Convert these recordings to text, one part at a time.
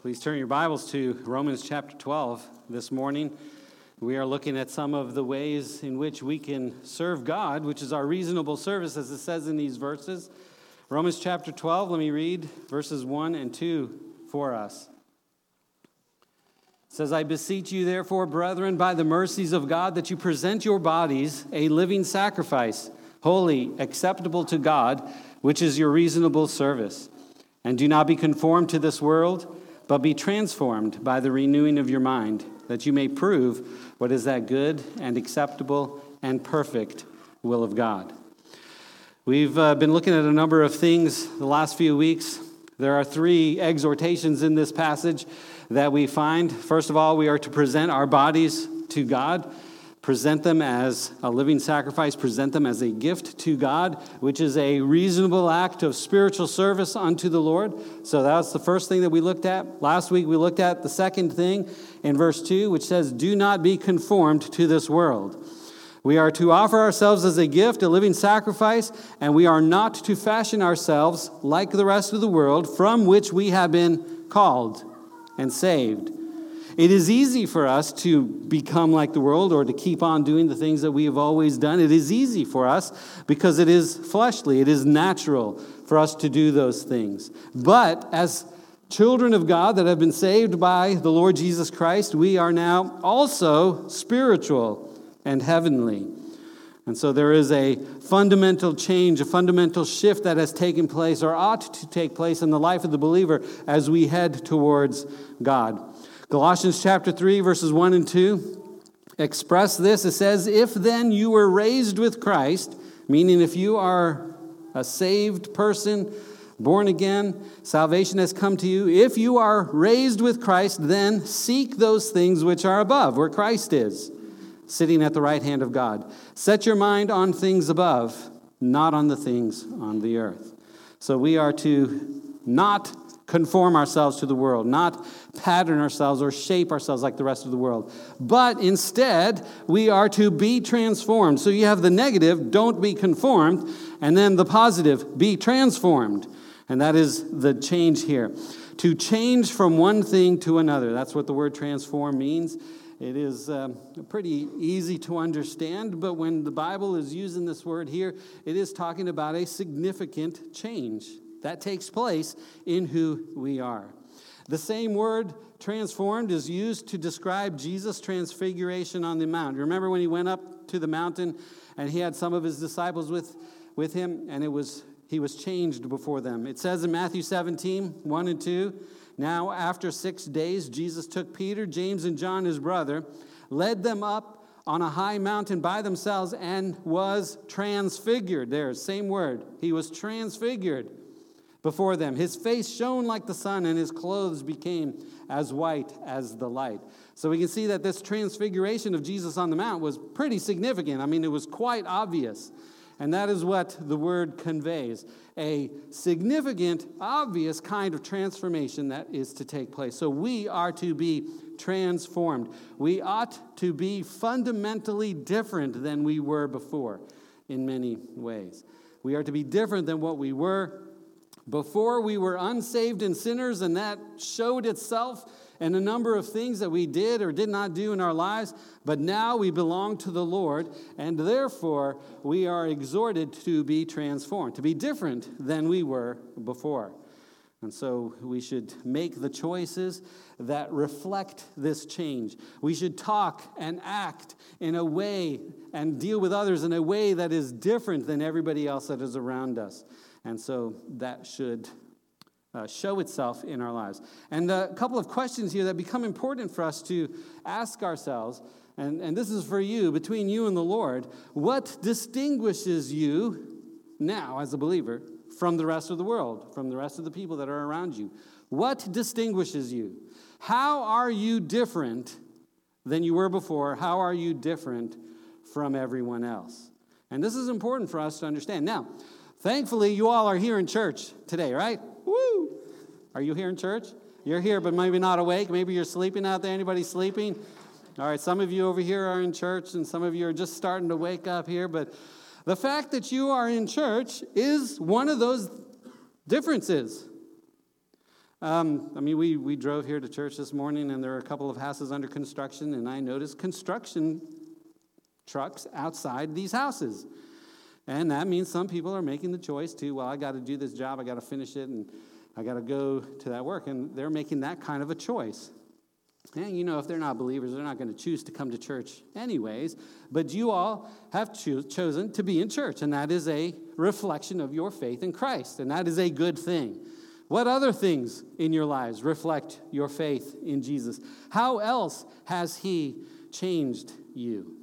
Please turn your Bibles to Romans chapter 12 this morning. We are looking at some of the ways in which we can serve God, which is our reasonable service, as it says in these verses. Romans chapter 12, let me read verses 1 and 2 for us. It says, I beseech you, therefore, brethren, by the mercies of God, that you present your bodies a living sacrifice, holy, acceptable to God, which is your reasonable service. And do not be conformed to this world but be transformed by the renewing of your mind, that you may prove what is that good and acceptable and perfect will of God. We've uh, been looking at a number of things the last few weeks. There are three exhortations in this passage that we find. First of all, we are to present our bodies to God present them as a living sacrifice, present them as a gift to God, which is a reasonable act of spiritual service unto the Lord. So that's the first thing that we looked at. Last week we looked at the second thing in verse 2, which says, Do not be conformed to this world. We are to offer ourselves as a gift, a living sacrifice, and we are not to fashion ourselves like the rest of the world from which we have been called and saved. It is easy for us to become like the world or to keep on doing the things that we have always done. It is easy for us because it is fleshly, it is natural for us to do those things. But as children of God that have been saved by the Lord Jesus Christ, we are now also spiritual and heavenly. And so there is a fundamental change, a fundamental shift that has taken place or ought to take place in the life of the believer as we head towards God. Colossians chapter 3, verses 1 and 2 express this. It says, If then you were raised with Christ, meaning if you are a saved person, born again, salvation has come to you. If you are raised with Christ, then seek those things which are above, where Christ is, sitting at the right hand of God. Set your mind on things above, not on the things on the earth. So we are to not conform ourselves to the world, not pattern ourselves or shape ourselves like the rest of the world. But instead, we are to be transformed. So you have the negative, don't be conformed, and then the positive, be transformed. And that is the change here. To change from one thing to another. That's what the word transform means. It is um, pretty easy to understand, but when the Bible is using this word here, it is talking about a significant change. That takes place in who we are. The same word transformed is used to describe Jesus' transfiguration on the mount. Remember when he went up to the mountain and he had some of his disciples with, with him and it was he was changed before them. It says in Matthew 17, 1 and 2, now after six days, Jesus took Peter, James, and John, his brother, led them up on a high mountain by themselves, and was transfigured. There, same word. He was transfigured before them. His face shone like the sun, and his clothes became as white as the light. So we can see that this transfiguration of Jesus on the Mount was pretty significant. I mean, it was quite obvious. And that is what the word conveys a significant, obvious kind of transformation that is to take place. So we are to be transformed. We ought to be fundamentally different than we were before in many ways. We are to be different than what we were before we were unsaved and sinners, and that showed itself in a number of things that we did or did not do in our lives. But now we belong to the Lord, and therefore we are exhorted to be transformed, to be different than we were before. And so we should make the choices that reflect this change. We should talk and act in a way and deal with others in a way that is different than everybody else that is around us. And so that should uh, show itself in our lives. And a couple of questions here that become important for us to ask ourselves, and, and this is for you, between you and the Lord. What distinguishes you now as a believer from the rest of the world, from the rest of the people that are around you? What distinguishes you? How are you different than you were before? How are you different from everyone else? And this is important for us to understand. Now, Thankfully, you all are here in church today, right? Woo! Are you here in church? You're here, but maybe not awake. Maybe you're sleeping out there. Anybody sleeping? All right, some of you over here are in church, and some of you are just starting to wake up here. But the fact that you are in church is one of those differences. Um, I mean, we, we drove here to church this morning, and there are a couple of houses under construction, and I noticed construction trucks outside these houses. And that means some people are making the choice to, well, I got to do this job, I got to finish it, and I got to go to that work. And they're making that kind of a choice. And you know, if they're not believers, they're not going to choose to come to church anyways. But you all have cho- chosen to be in church, and that is a reflection of your faith in Christ, and that is a good thing. What other things in your lives reflect your faith in Jesus? How else has He changed you?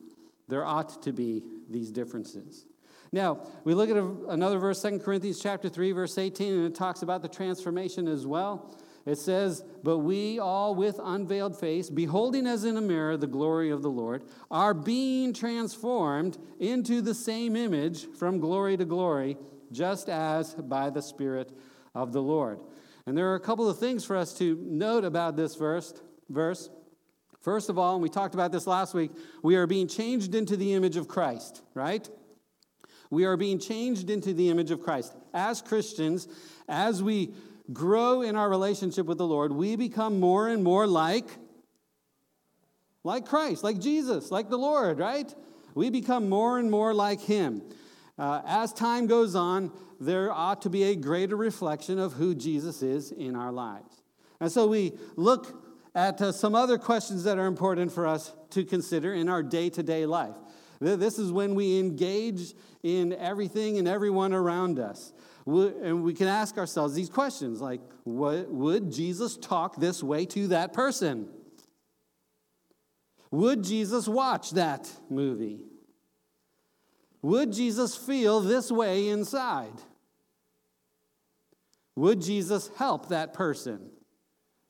There ought to be these differences. Now, we look at a, another verse, 2 Corinthians chapter 3, verse 18, and it talks about the transformation as well. It says, But we all with unveiled face, beholding as in a mirror the glory of the Lord, are being transformed into the same image from glory to glory, just as by the Spirit of the Lord. And there are a couple of things for us to note about this verse. verse. First of all, and we talked about this last week, we are being changed into the image of Christ, right? We are being changed into the image of Christ. As Christians, as we grow in our relationship with the Lord, we become more and more like like Christ, like Jesus, like the Lord, right? We become more and more like him. Uh, as time goes on, there ought to be a greater reflection of who Jesus is in our lives. And so we look at uh, some other questions that are important for us to consider in our day to day life. This is when we engage in everything and everyone around us. And we can ask ourselves these questions like, would Jesus talk this way to that person? Would Jesus watch that movie? Would Jesus feel this way inside? Would Jesus help that person?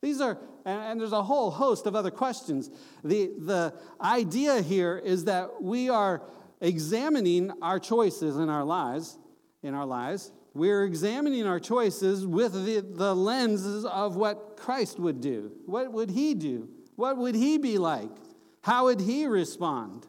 These are, and, there's a whole host of other questions. The, the idea here is that we are examining our choices in our lives, in our lives. We're examining our choices with the, the lenses of what Christ would do. What would he do? What would he be like? How would he respond?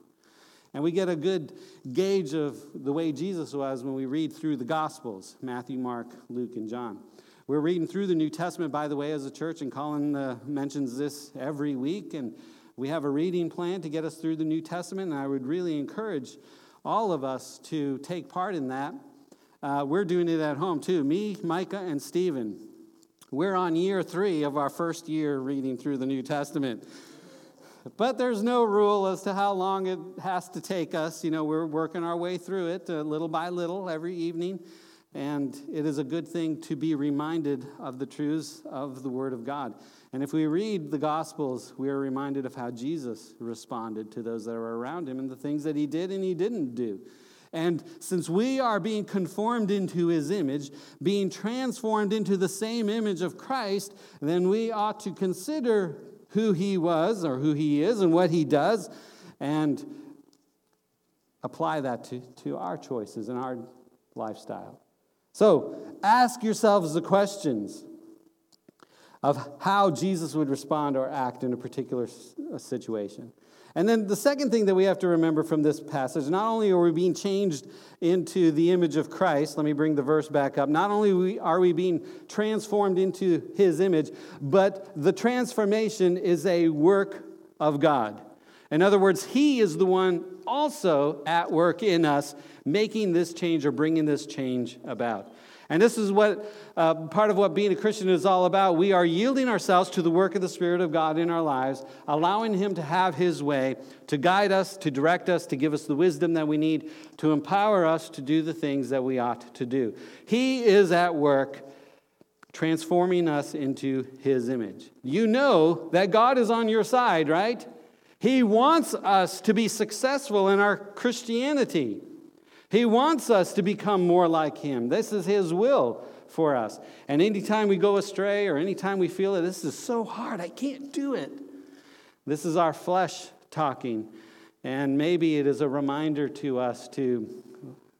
And we get a good gauge of the way Jesus was when we read through the Gospels Matthew, Mark, Luke, and John. We're reading through the New Testament, by the way, as a church, and Colin uh, mentions this every week. And we have a reading plan to get us through the New Testament, and I would really encourage all of us to take part in that. Uh, we're doing it at home too. Me, Micah, and Stephen. We're on year three of our first year reading through the New Testament. But there's no rule as to how long it has to take us. You know, we're working our way through it uh, little by little every evening. And it is a good thing to be reminded of the truths of the Word of God. And if we read the Gospels, we are reminded of how Jesus responded to those that were around him and the things that he did and he didn't do. And since we are being conformed into his image, being transformed into the same image of Christ, then we ought to consider who he was or who he is and what he does and apply that to, to our choices and our lifestyle. So ask yourselves the questions of how Jesus would respond or act in a particular situation. And then the second thing that we have to remember from this passage not only are we being changed into the image of Christ, let me bring the verse back up. Not only are we being transformed into his image, but the transformation is a work of God. In other words, he is the one also at work in us, making this change or bringing this change about. And this is what uh, part of what being a Christian is all about. We are yielding ourselves to the work of the Spirit of God in our lives, allowing Him to have His way, to guide us, to direct us, to give us the wisdom that we need, to empower us to do the things that we ought to do. He is at work transforming us into His image. You know that God is on your side, right? He wants us to be successful in our Christianity. He wants us to become more like Him. This is His will for us. And anytime we go astray or anytime we feel that this is so hard, I can't do it, this is our flesh talking. And maybe it is a reminder to us to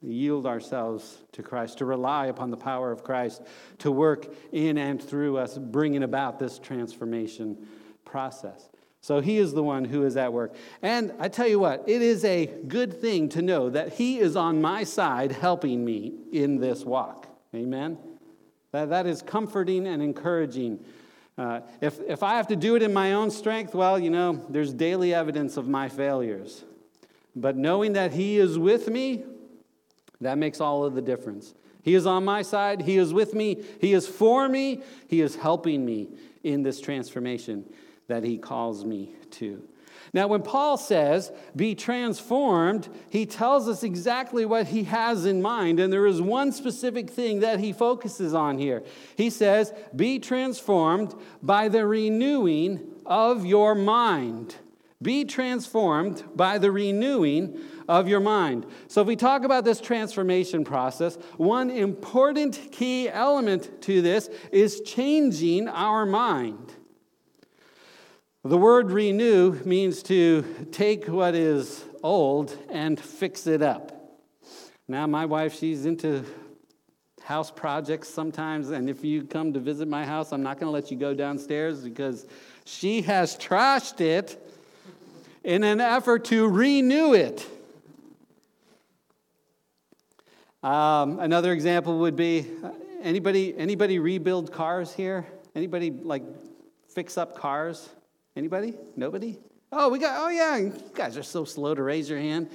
yield ourselves to Christ, to rely upon the power of Christ, to work in and through us, bringing about this transformation process. So he is the one who is at work. And I tell you what, it is a good thing to know that he is on my side helping me in this walk. Amen? That, that is comforting and encouraging. Uh, if, if I have to do it in my own strength, well, you know, there's daily evidence of my failures. But knowing that He is with me, that makes all of the difference. He is on my side, He is with me, He is for me, He is helping me in this transformation that He calls me to. Now, when Paul says, be transformed, he tells us exactly what he has in mind. And there is one specific thing that he focuses on here. He says, be transformed by the renewing of your mind. Be transformed by the renewing of your mind. So, if we talk about this transformation process, one important key element to this is changing our mind. The word renew means to take what is old and fix it up. Now, my wife, she's into house projects sometimes, and if you come to visit my house, I'm not going to let you go downstairs because she has trashed it in an effort to renew it. Um, another example would be uh, anybody anybody rebuild cars here? Anybody like fix up cars? Anybody? Nobody? Oh, we got, oh yeah, you guys are so slow to raise your hand.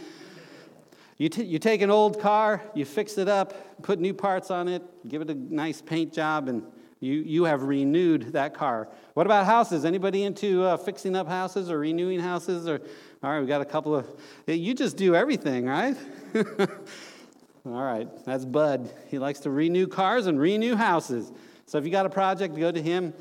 You, t- you take an old car, you fix it up, put new parts on it, give it a nice paint job, and you, you have renewed that car. What about houses? Anybody into uh, fixing up houses or renewing houses? Or all right, we got a couple of. You just do everything, right? all right, that's Bud. He likes to renew cars and renew houses. So if you got a project, go to him.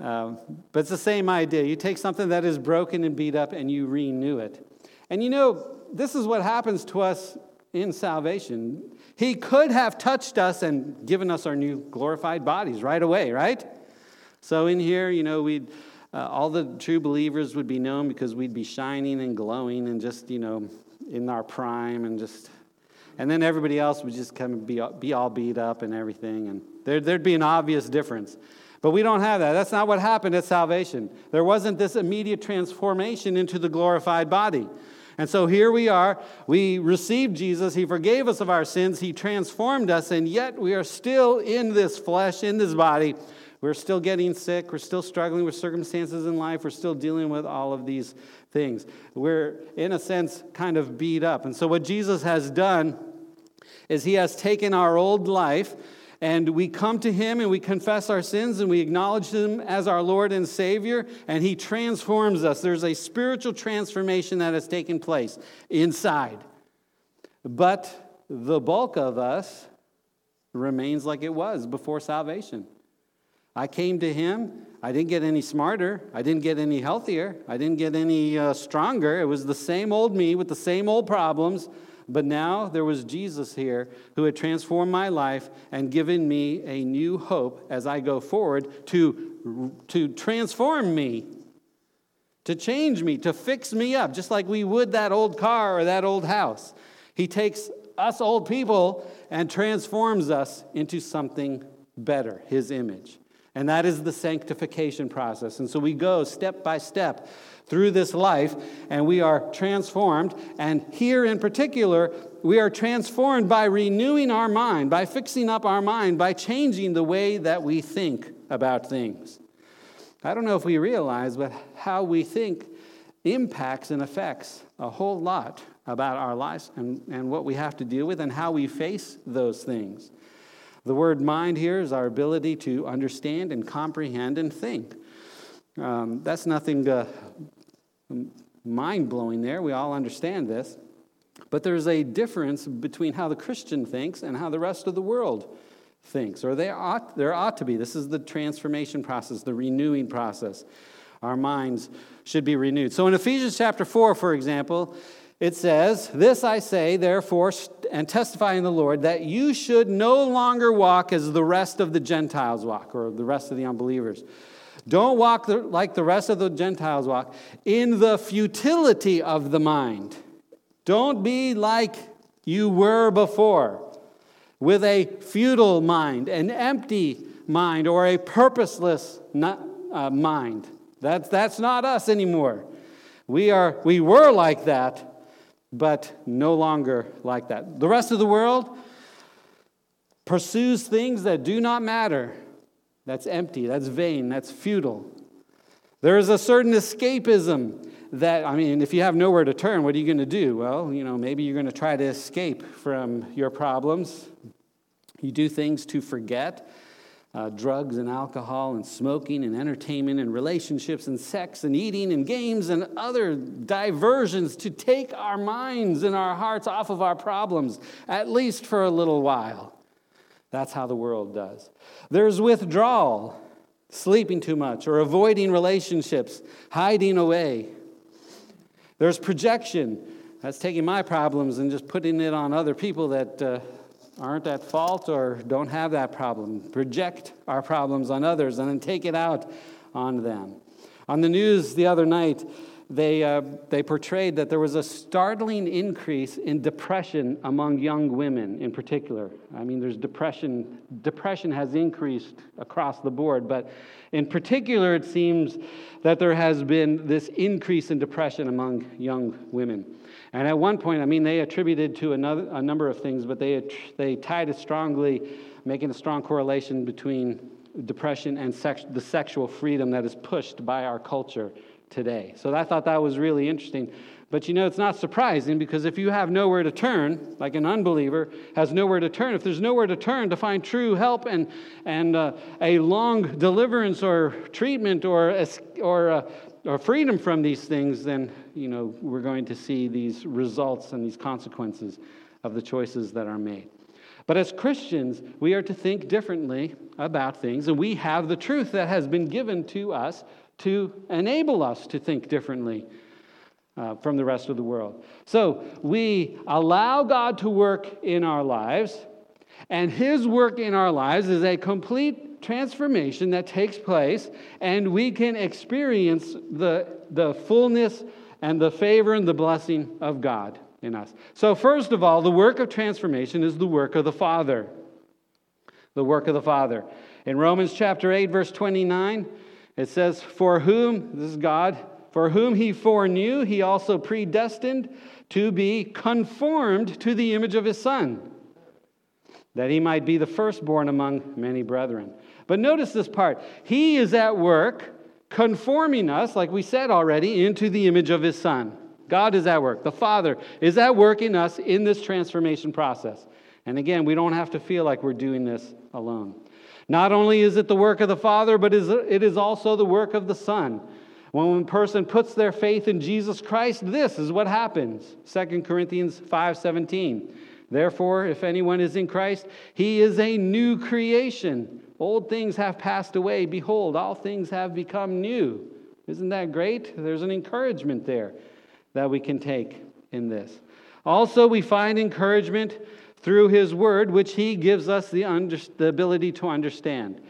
Um, but it's the same idea. You take something that is broken and beat up and you renew it. And you know, this is what happens to us in salvation. He could have touched us and given us our new glorified bodies right away, right? So in here, you know, we'd. Uh, all the true believers would be known because we'd be shining and glowing and just, you know, in our prime and just, and then everybody else would just kind of be, be all beat up and everything. And there, there'd be an obvious difference. But we don't have that. That's not what happened at salvation. There wasn't this immediate transformation into the glorified body. And so here we are. We received Jesus. He forgave us of our sins. He transformed us. And yet we are still in this flesh, in this body. We're still getting sick. We're still struggling with circumstances in life. We're still dealing with all of these things. We're, in a sense, kind of beat up. And so what Jesus has done is he has taken our old life and we come to Him and we confess our sins and we acknowledge Him as our Lord and Savior, and He transforms us. There's a spiritual transformation that has taken place inside. But the bulk of us remains like it was before salvation. I came to Him. I didn't get any smarter. I didn't get any healthier. I didn't get any uh, stronger. It was the same old me with the same old problems. But now there was Jesus here who had transformed my life and given me a new hope as I go forward to, to transform me, to change me, to fix me up, just like we would that old car or that old house. He takes us old people and transforms us into something better, his image. And that is the sanctification process. And so we go step by step through this life and we are transformed. And here in particular, we are transformed by renewing our mind, by fixing up our mind, by changing the way that we think about things. I don't know if we realize, but how we think impacts and affects a whole lot about our lives and, and what we have to deal with and how we face those things. The word mind here is our ability to understand and comprehend and think. Um, that's nothing uh, mind blowing there. We all understand this. But there's a difference between how the Christian thinks and how the rest of the world thinks, or there ought, there ought to be. This is the transformation process, the renewing process. Our minds should be renewed. So in Ephesians chapter 4, for example, it says, This I say, therefore, and testify in the Lord, that you should no longer walk as the rest of the Gentiles walk, or the rest of the unbelievers don't walk the, like the rest of the Gentiles walk in the futility of the mind. Don't be like you were before with a futile mind, an empty mind, or a purposeless not, uh, mind. That's, that's not us anymore. We, are, we were like that, but no longer like that. The rest of the world pursues things that do not matter. That's empty, that's vain, that's futile. There is a certain escapism that, I mean, if you have nowhere to turn, what are you going to do? Well, you know, maybe you're going to try to escape from your problems. You do things to forget uh, drugs and alcohol and smoking and entertainment and relationships and sex and eating and games and other diversions to take our minds and our hearts off of our problems, at least for a little while. That's how the world does. There's withdrawal, sleeping too much, or avoiding relationships, hiding away. There's projection. That's taking my problems and just putting it on other people that uh, aren't at fault or don't have that problem. Project our problems on others and then take it out on them. On the news the other night, they, uh, they portrayed that there was a startling increase in depression among young women in particular. I mean, there's depression, depression has increased across the board, but in particular, it seems that there has been this increase in depression among young women. And at one point, I mean, they attributed to another, a number of things, but they, they tied it strongly, making a strong correlation between depression and sex, the sexual freedom that is pushed by our culture today. So I thought that was really interesting. But you know, it's not surprising because if you have nowhere to turn, like an unbeliever has nowhere to turn, if there's nowhere to turn to find true help and, and uh, a long deliverance or treatment or, or uh, or freedom from these things, then you know we're going to see these results and these consequences of the choices that are made. But as Christians, we are to think differently about things, and we have the truth that has been given to us to enable us to think differently uh, from the rest of the world. So we allow God to work in our lives, and His work in our lives is a complete transformation that takes place, and we can experience the, the fullness and the favor and the blessing of God in us. So, first of all, the work of transformation is the work of the Father. The work of the Father. In Romans chapter 8, verse 29, it says, For whom, this is God, for whom he foreknew, he also predestined to be conformed to the image of his Son, that he might be the firstborn among many brethren. But notice this part. He is at work conforming us, like we said already, into the image of his Son. God is at work. The Father is at work in us in this transformation process. And again, we don't have to feel like we're doing this alone. Not only is it the work of the Father, but it is also the work of the Son. When one person puts their faith in Jesus Christ, this is what happens. 2 Corinthians 5:17. Therefore, if anyone is in Christ, he is a new creation. Old things have passed away. Behold, all things have become new. Isn't that great? There's an encouragement there that we can take in this. Also, we find encouragement through His Word, which He gives us the, under, the ability to understand.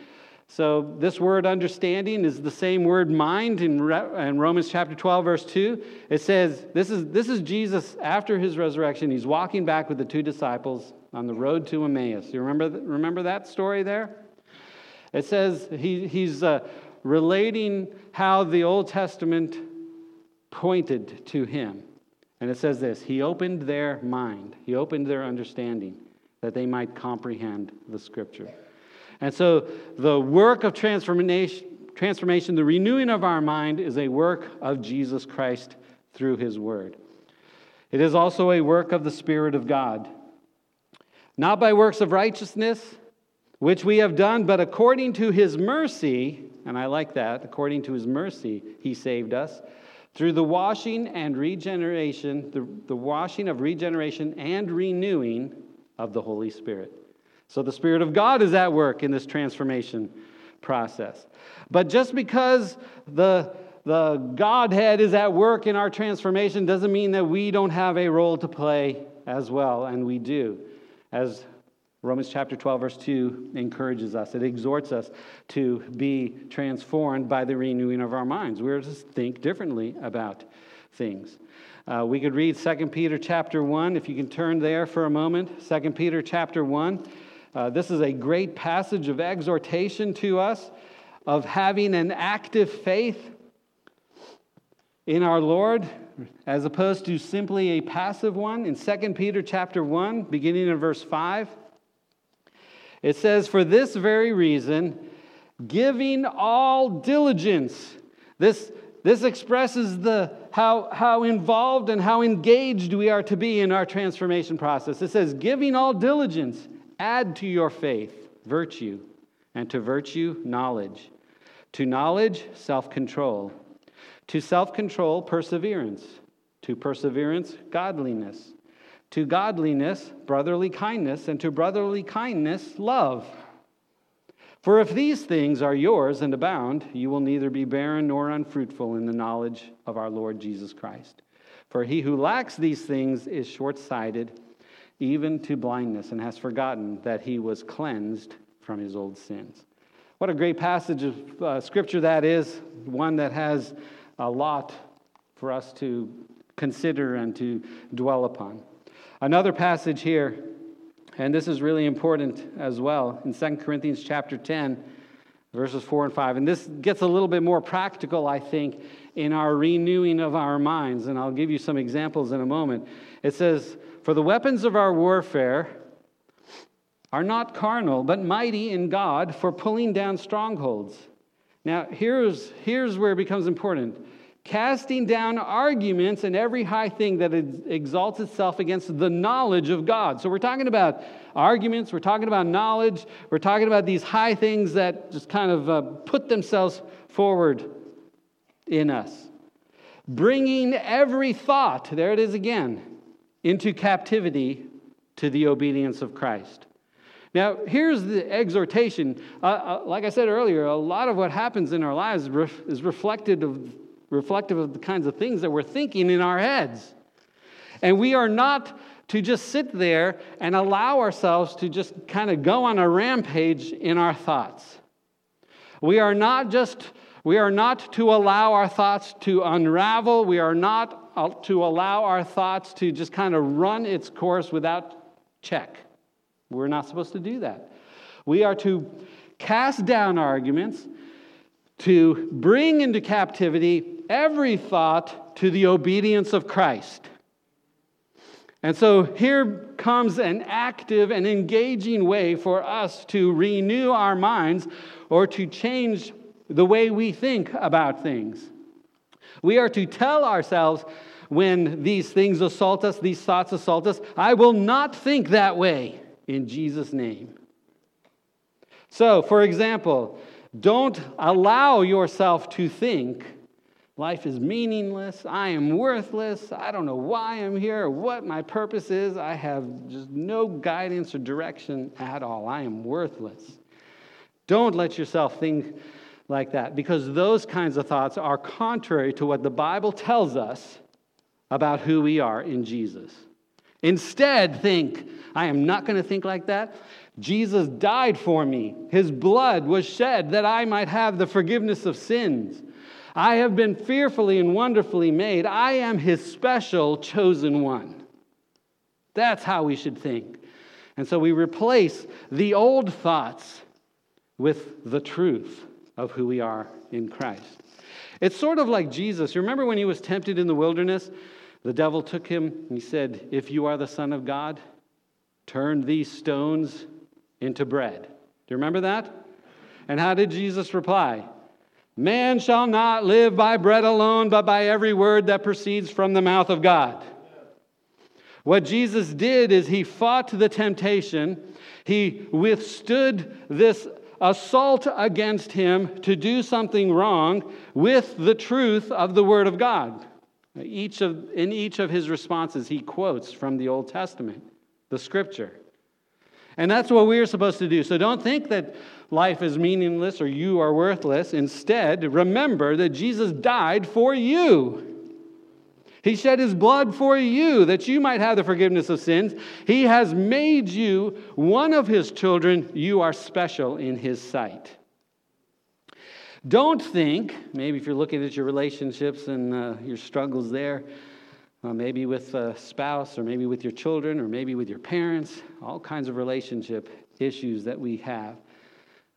So, this word understanding is the same word mind in, in Romans chapter 12, verse 2. It says, this is, this is Jesus after his resurrection. He's walking back with the two disciples on the road to Emmaus. You remember, remember that story there? It says he, he's uh, relating how the Old Testament pointed to him. And it says this He opened their mind, He opened their understanding that they might comprehend the Scripture. And so the work of transformation, transformation, the renewing of our mind, is a work of Jesus Christ through His Word. It is also a work of the Spirit of God. Not by works of righteousness, which we have done, but according to his mercy, and I like that, according to his mercy, he saved us through the washing and regeneration, the, the washing of regeneration and renewing of the Holy Spirit. So the Spirit of God is at work in this transformation process. But just because the, the Godhead is at work in our transformation doesn't mean that we don't have a role to play as well, and we do. As Romans chapter 12, verse 2 encourages us. It exhorts us to be transformed by the renewing of our minds. We're to think differently about things. Uh, we could read 2 Peter chapter 1, if you can turn there for a moment. 2 Peter chapter 1. Uh, this is a great passage of exhortation to us of having an active faith. in our Lord as opposed to simply a passive one. In 2 Peter chapter 1, beginning in verse 5, it says, For this very reason, giving all diligence. This, this expresses the, how, how involved and how engaged we are to be in our transformation process. It says, giving all diligence, add to your faith virtue, and to virtue, knowledge. To knowledge, self control. To self control, perseverance. To perseverance, godliness. To godliness, brotherly kindness. And to brotherly kindness, love. For if these things are yours and abound, you will neither be barren nor unfruitful in the knowledge of our Lord Jesus Christ. For he who lacks these things is short sighted, even to blindness, and has forgotten that he was cleansed from his old sins. What a great passage of uh, scripture that is, one that has a lot for us to consider and to dwell upon. Another passage here and this is really important as well in 2 Corinthians chapter 10, verses 4 and 5. And this gets a little bit more practical, I think, in our renewing of our minds. And I'll give you some examples in a moment. It says, For the weapons of our warfare are not carnal, but mighty in God for pulling down strongholds. Now, here's, here's where it becomes important casting down arguments and every high thing that exalts itself against the knowledge of God. So we're talking about arguments, we're talking about knowledge, we're talking about these high things that just kind of uh, put themselves forward in us. Bringing every thought, there it is again, into captivity to the obedience of Christ. Now, here's the exhortation. Uh, uh, like I said earlier, a lot of what happens in our lives is reflected of reflective of the kinds of things that we're thinking in our heads. And we are not to just sit there and allow ourselves to just kind of go on a rampage in our thoughts. We are not just we are not to allow our thoughts to unravel. We are not to allow our thoughts to just kind of run its course without check. We're not supposed to do that. We are to cast down arguments, to bring into captivity every thought to the obedience of Christ. And so here comes an active and engaging way for us to renew our minds or to change the way we think about things. We are to tell ourselves when these things assault us, these thoughts assault us, I will not think that way in Jesus' name. So, for example, don't allow yourself to think Life is meaningless. I am worthless. I don't know why I'm here or what my purpose is. I have just no guidance or direction at all. I am worthless. Don't let yourself think like that because those kinds of thoughts are contrary to what the Bible tells us about who we are in Jesus. Instead, think, I am not going to think like that. Jesus died for me. His blood was shed that I might have the forgiveness of sins. I have been fearfully and wonderfully made. I am his special chosen one. That's how we should think. And so we replace the old thoughts with the truth of who we are in Christ. It's sort of like Jesus. You remember when he was tempted in the wilderness? The devil took him and he said, If you are the Son of God, turn these stones into bread. Do you remember that? And how did Jesus reply? Man shall not live by bread alone, but by every word that proceeds from the mouth of God. What Jesus did is he fought the temptation, he withstood this assault against him to do something wrong with the truth of the Word of God. Each of, in each of his responses, he quotes from the Old Testament, the Scripture. And that's what we're supposed to do. So don't think that life is meaningless or you are worthless. Instead, remember that Jesus died for you. He shed his blood for you that you might have the forgiveness of sins. He has made you one of his children. You are special in his sight. Don't think, maybe if you're looking at your relationships and uh, your struggles there, uh, maybe with a spouse, or maybe with your children, or maybe with your parents, all kinds of relationship issues that we have.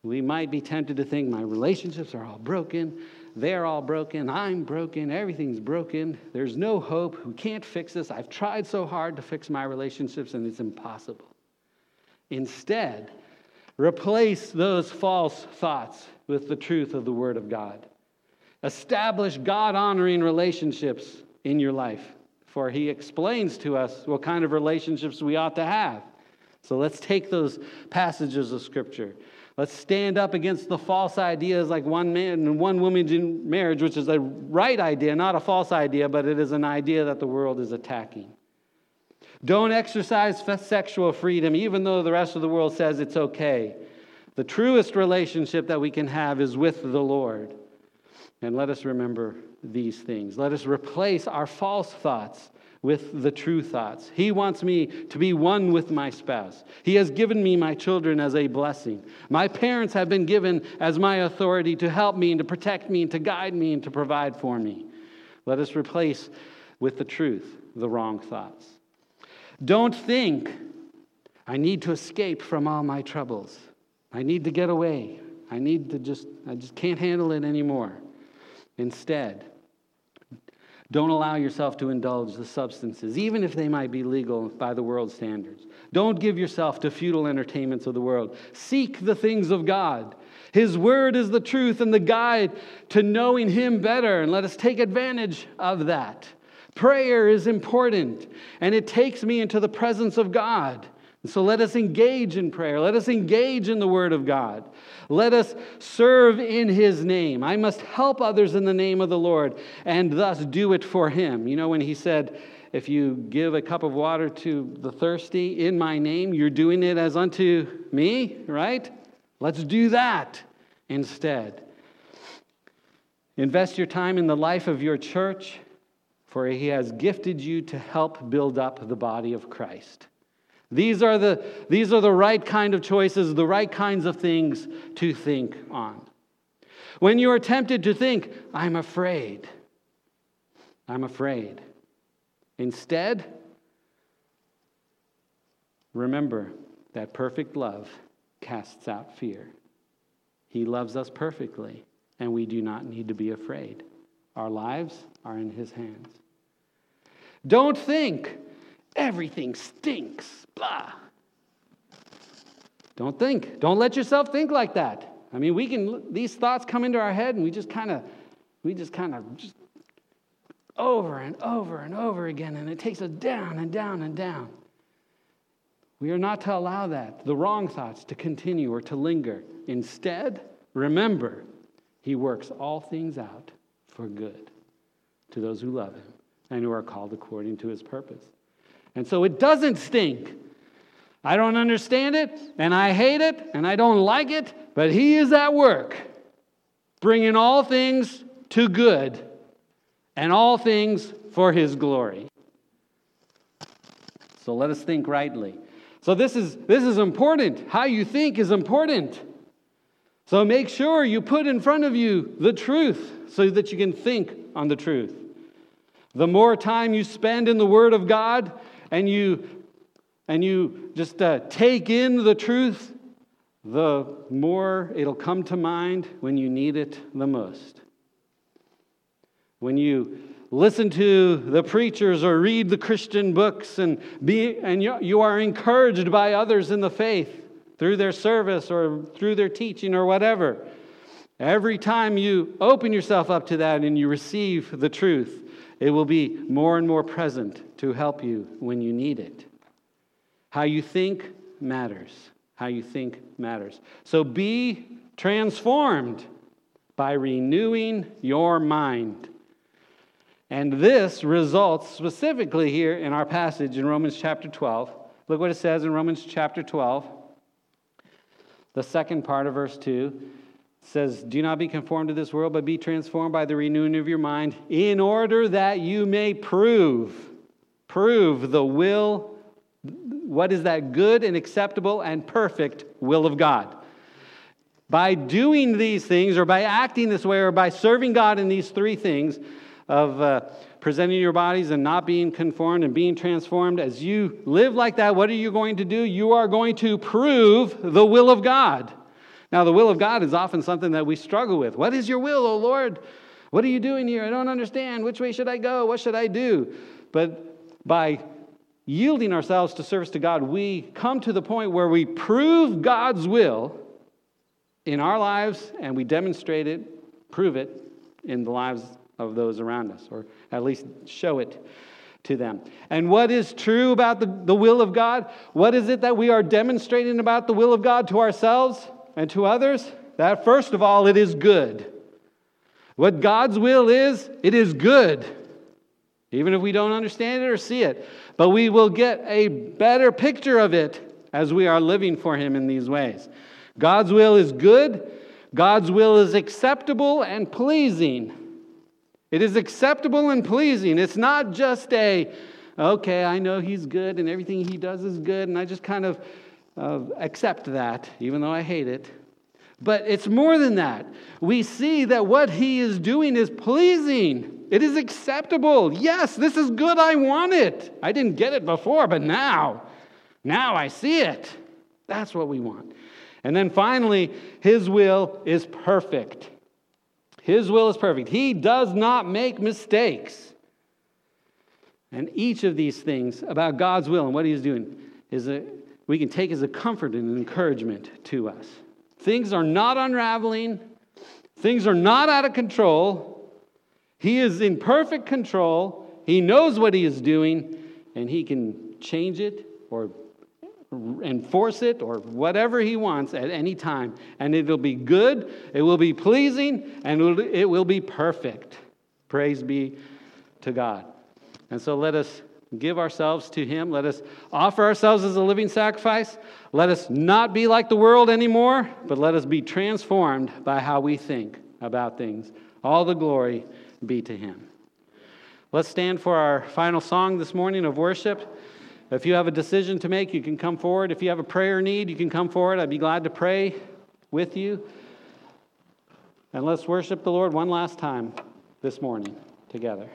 We might be tempted to think my relationships are all broken. They're all broken. I'm broken. Everything's broken. There's no hope. We can't fix this. I've tried so hard to fix my relationships, and it's impossible. Instead, replace those false thoughts with the truth of the Word of God. Establish God honoring relationships in your life, for He explains to us what kind of relationships we ought to have. So let's take those passages of Scripture. Let's stand up against the false ideas like one man and one woman in marriage, which is a right idea, not a false idea, but it is an idea that the world is attacking. Don't exercise sexual freedom, even though the rest of the world says it's okay. The truest relationship that we can have is with the Lord. And let us remember these things. Let us replace our false thoughts with the true thoughts. He wants me to be one with my spouse. He has given me my children as a blessing. My parents have been given as my authority to help me and to protect me and to guide me and to provide for me. Let us replace with the truth the wrong thoughts. Don't think, I need to escape from all my troubles. I need to get away. I need to just, I just can't handle it anymore. Instead, don't allow yourself to indulge the substances, even if they might be legal by the world's standards. Don't give yourself to futile entertainments of the world. Seek the things of God. His word is the truth and the guide to knowing Him better, and let us take advantage of that. Prayer is important, and it takes me into the presence of God. So let us engage in prayer. Let us engage in the Word of God. Let us serve in His name. I must help others in the name of the Lord and thus do it for Him. You know, when He said, If you give a cup of water to the thirsty in my name, you're doing it as unto me, right? Let's do that instead. Invest your time in the life of your church, for He has gifted you to help build up the body of Christ. These are, the, these are the right kind of choices, the right kinds of things to think on. When you are tempted to think, I'm afraid, I'm afraid. Instead, remember that perfect love casts out fear. He loves us perfectly, and we do not need to be afraid. Our lives are in His hands. Don't think everything stinks blah. Don't think. Don't let yourself think like that. I mean, we can, these thoughts come into our head and we just kind of, we just kind of just over and over and over again, and it takes us down and down and down. We are not to allow that, the wrong thoughts, to continue or to linger. Instead, remember, He works all things out for good to those who love Him and who are called according to His purpose. And so it doesn't stink I don't understand it, and I hate it, and I don't like it, but He is at work, bringing all things to good and all things for His glory. So let us think rightly. So this is, this is important. How you think is important. So make sure you put in front of you the truth so that you can think on the truth. The more time you spend in the Word of God and you and you just uh, take in the truth, the more it'll come to mind when you need it the most. When you listen to the preachers or read the Christian books and, be, and you, you are encouraged by others in the faith through their service or through their teaching or whatever. Every time you open yourself up to that and you receive the truth, it will be more and more present to help you when you need it. How you think matters. How you think matters. So be transformed by renewing your mind. And this results specifically here in our passage in Romans chapter 12. Look what it says in Romans chapter 12. The second part of verse 2 says, Do not be conformed to this world, but be transformed by the renewing of your mind, in order that you may prove, prove the will what is that good and acceptable and perfect will of God? By doing these things, or by acting this way, or by serving God in these three things of uh, presenting your bodies and not being conformed and being transformed, as you live like that, what are you going to do? You are going to prove the will of God. Now, the will of God is often something that we struggle with. What is your will, O Lord? What are you doing here? I don't understand. Which way should I go? What should I do? But by yielding ourselves to service to God, we come to the point where we prove God's will in our lives and we demonstrate it, prove it in the lives of those around us, or at least show it to them. And what is true about the, the will of God? What is it that we are demonstrating about the will of God to ourselves and to others? That first of all, it is good. What God's will is, it is good. Even if we don't understand it or see it. But we will get a better picture of it as we are living for Him in these ways. God's will is good. God's will is acceptable and pleasing. It is acceptable and pleasing. It's not just a, okay, I know he's good and everything he does is good, and I just kind of uh, accept that, even though I hate it. But it's more than that. We see that what he is doing is pleasing. It is acceptable. Yes, this is good. I want it. I didn't get it before, but now, now I see it. That's what we want. And then finally, his will is perfect. His will is perfect. He does not make mistakes. And each of these things about God's will and what He's doing is a, we can take as a comfort and an encouragement to us. Things are not unraveling, things are not out of control. He is in perfect control. He knows what He is doing, and He can change it or enforce it or whatever he wants at any time. And it'll be good, it will be pleasing, and it will be perfect. Praise be to God. And so let us give ourselves to him. Let us offer ourselves as a living sacrifice. Let us not be like the world anymore, but let us be transformed by how we think about things. All the glory be to him. Let's stand for our final song this morning of worship. If you have a decision to make, you can come forward. If you have a prayer need, you can come forward. I'd be glad to pray with you. And let's worship the Lord one last time this morning together.